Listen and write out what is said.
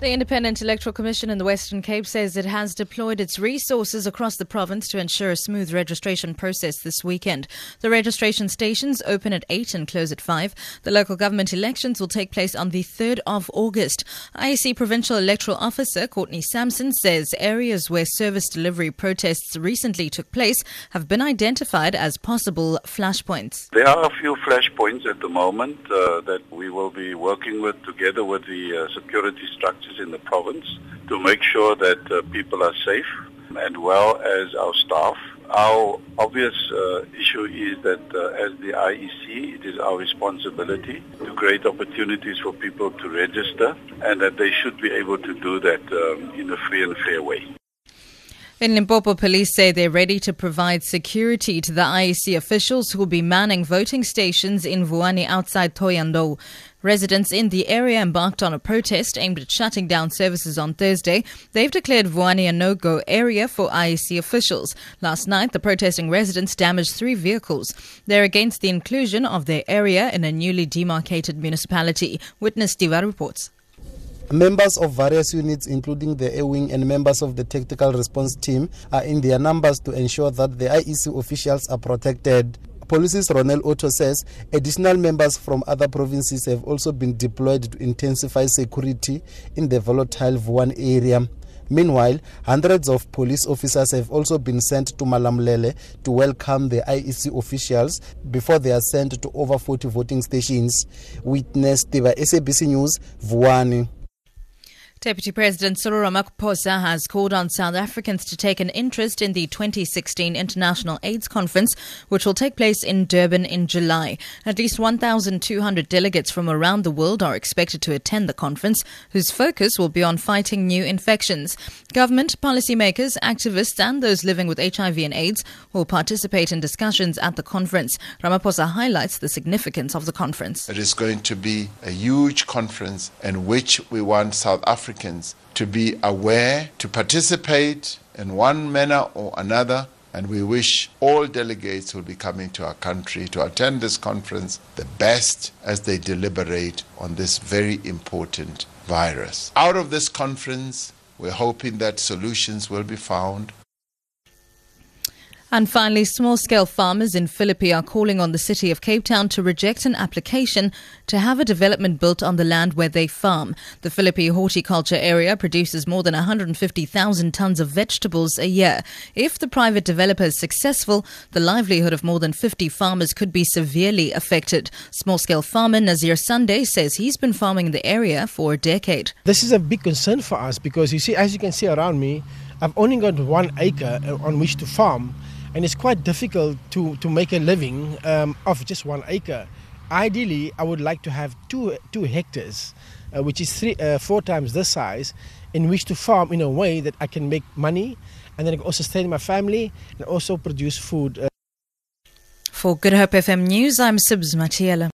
The Independent Electoral Commission in the Western Cape says it has deployed its resources across the province to ensure a smooth registration process this weekend. The registration stations open at 8 and close at 5. The local government elections will take place on the 3rd of August. IEC Provincial Electoral Officer Courtney Sampson says areas where service delivery protests recently took place have been identified as possible flashpoints. There are a few flashpoints at the moment uh, that we will be working with together with the uh, security structures in the province to make sure that uh, people are safe and well as our staff. Our obvious uh, issue is that uh, as the IEC, it is our responsibility to create opportunities for people to register and that they should be able to do that um, in a free and fair way. In Limpopo, police say they're ready to provide security to the IEC officials who will be manning voting stations in Vuwani outside Thohoyandou. Residents in the area embarked on a protest aimed at shutting down services on Thursday. They've declared Vuwani a no-go area for IEC officials. Last night, the protesting residents damaged three vehicles. They're against the inclusion of their area in a newly demarcated municipality. Witness Tiva reports. Members of various units, including the Air Wing and members of the Tactical Response Team, are in their numbers to ensure that the IEC officials are protected. Police's Ronel Otto says additional members from other provinces have also been deployed to intensify security in the volatile Vuwani area. Meanwhile, hundreds of police officers have also been sent to Malamulele to welcome the IEC officials before they are sent to over 40 voting stations. Witness Tiva SABC News, Vuwani. Deputy President Cyril Ramaphosa has called on South Africans to take an interest in the 2016 International AIDS Conference, which will take place in Durban in July. At least 1,200 delegates from around the world are expected to attend the conference, whose focus will be on fighting new infections. Government, policymakers, activists, and those living with HIV and AIDS will participate in discussions at the conference. Ramaphosa highlights the significance of the conference. It is going to be a huge conference in which we want South Africa Africans to be aware, to participate in one manner or another. And we wish all delegates who will be coming to our country to attend this conference the best as they deliberate on this very important virus. Out of this conference, we're hoping that solutions will be found and finally, small scale farmers in Philippi are calling on the city of Cape Town to reject an application to have a development built on the land where they farm. The Philippi horticulture area produces more than 150,000 tons of vegetables a year. If the private developer is successful, the livelihood of more than 50 farmers could be severely affected. Small scale farmer Nazeer Sonday says he's been farming the area for a decade. This is a big concern for us because you see, as you can see around me, I've only got one acre uh, on which to farm and it's quite difficult to, to make a living um, off just one acre. Ideally, I would like to have two, two hectares, uh, which is three, uh, four times this size, in which to farm in a way that I can make money and then I can also sustain my family and also produce food. Uh. For Good Hope FM News, I'm Sibs Matiela.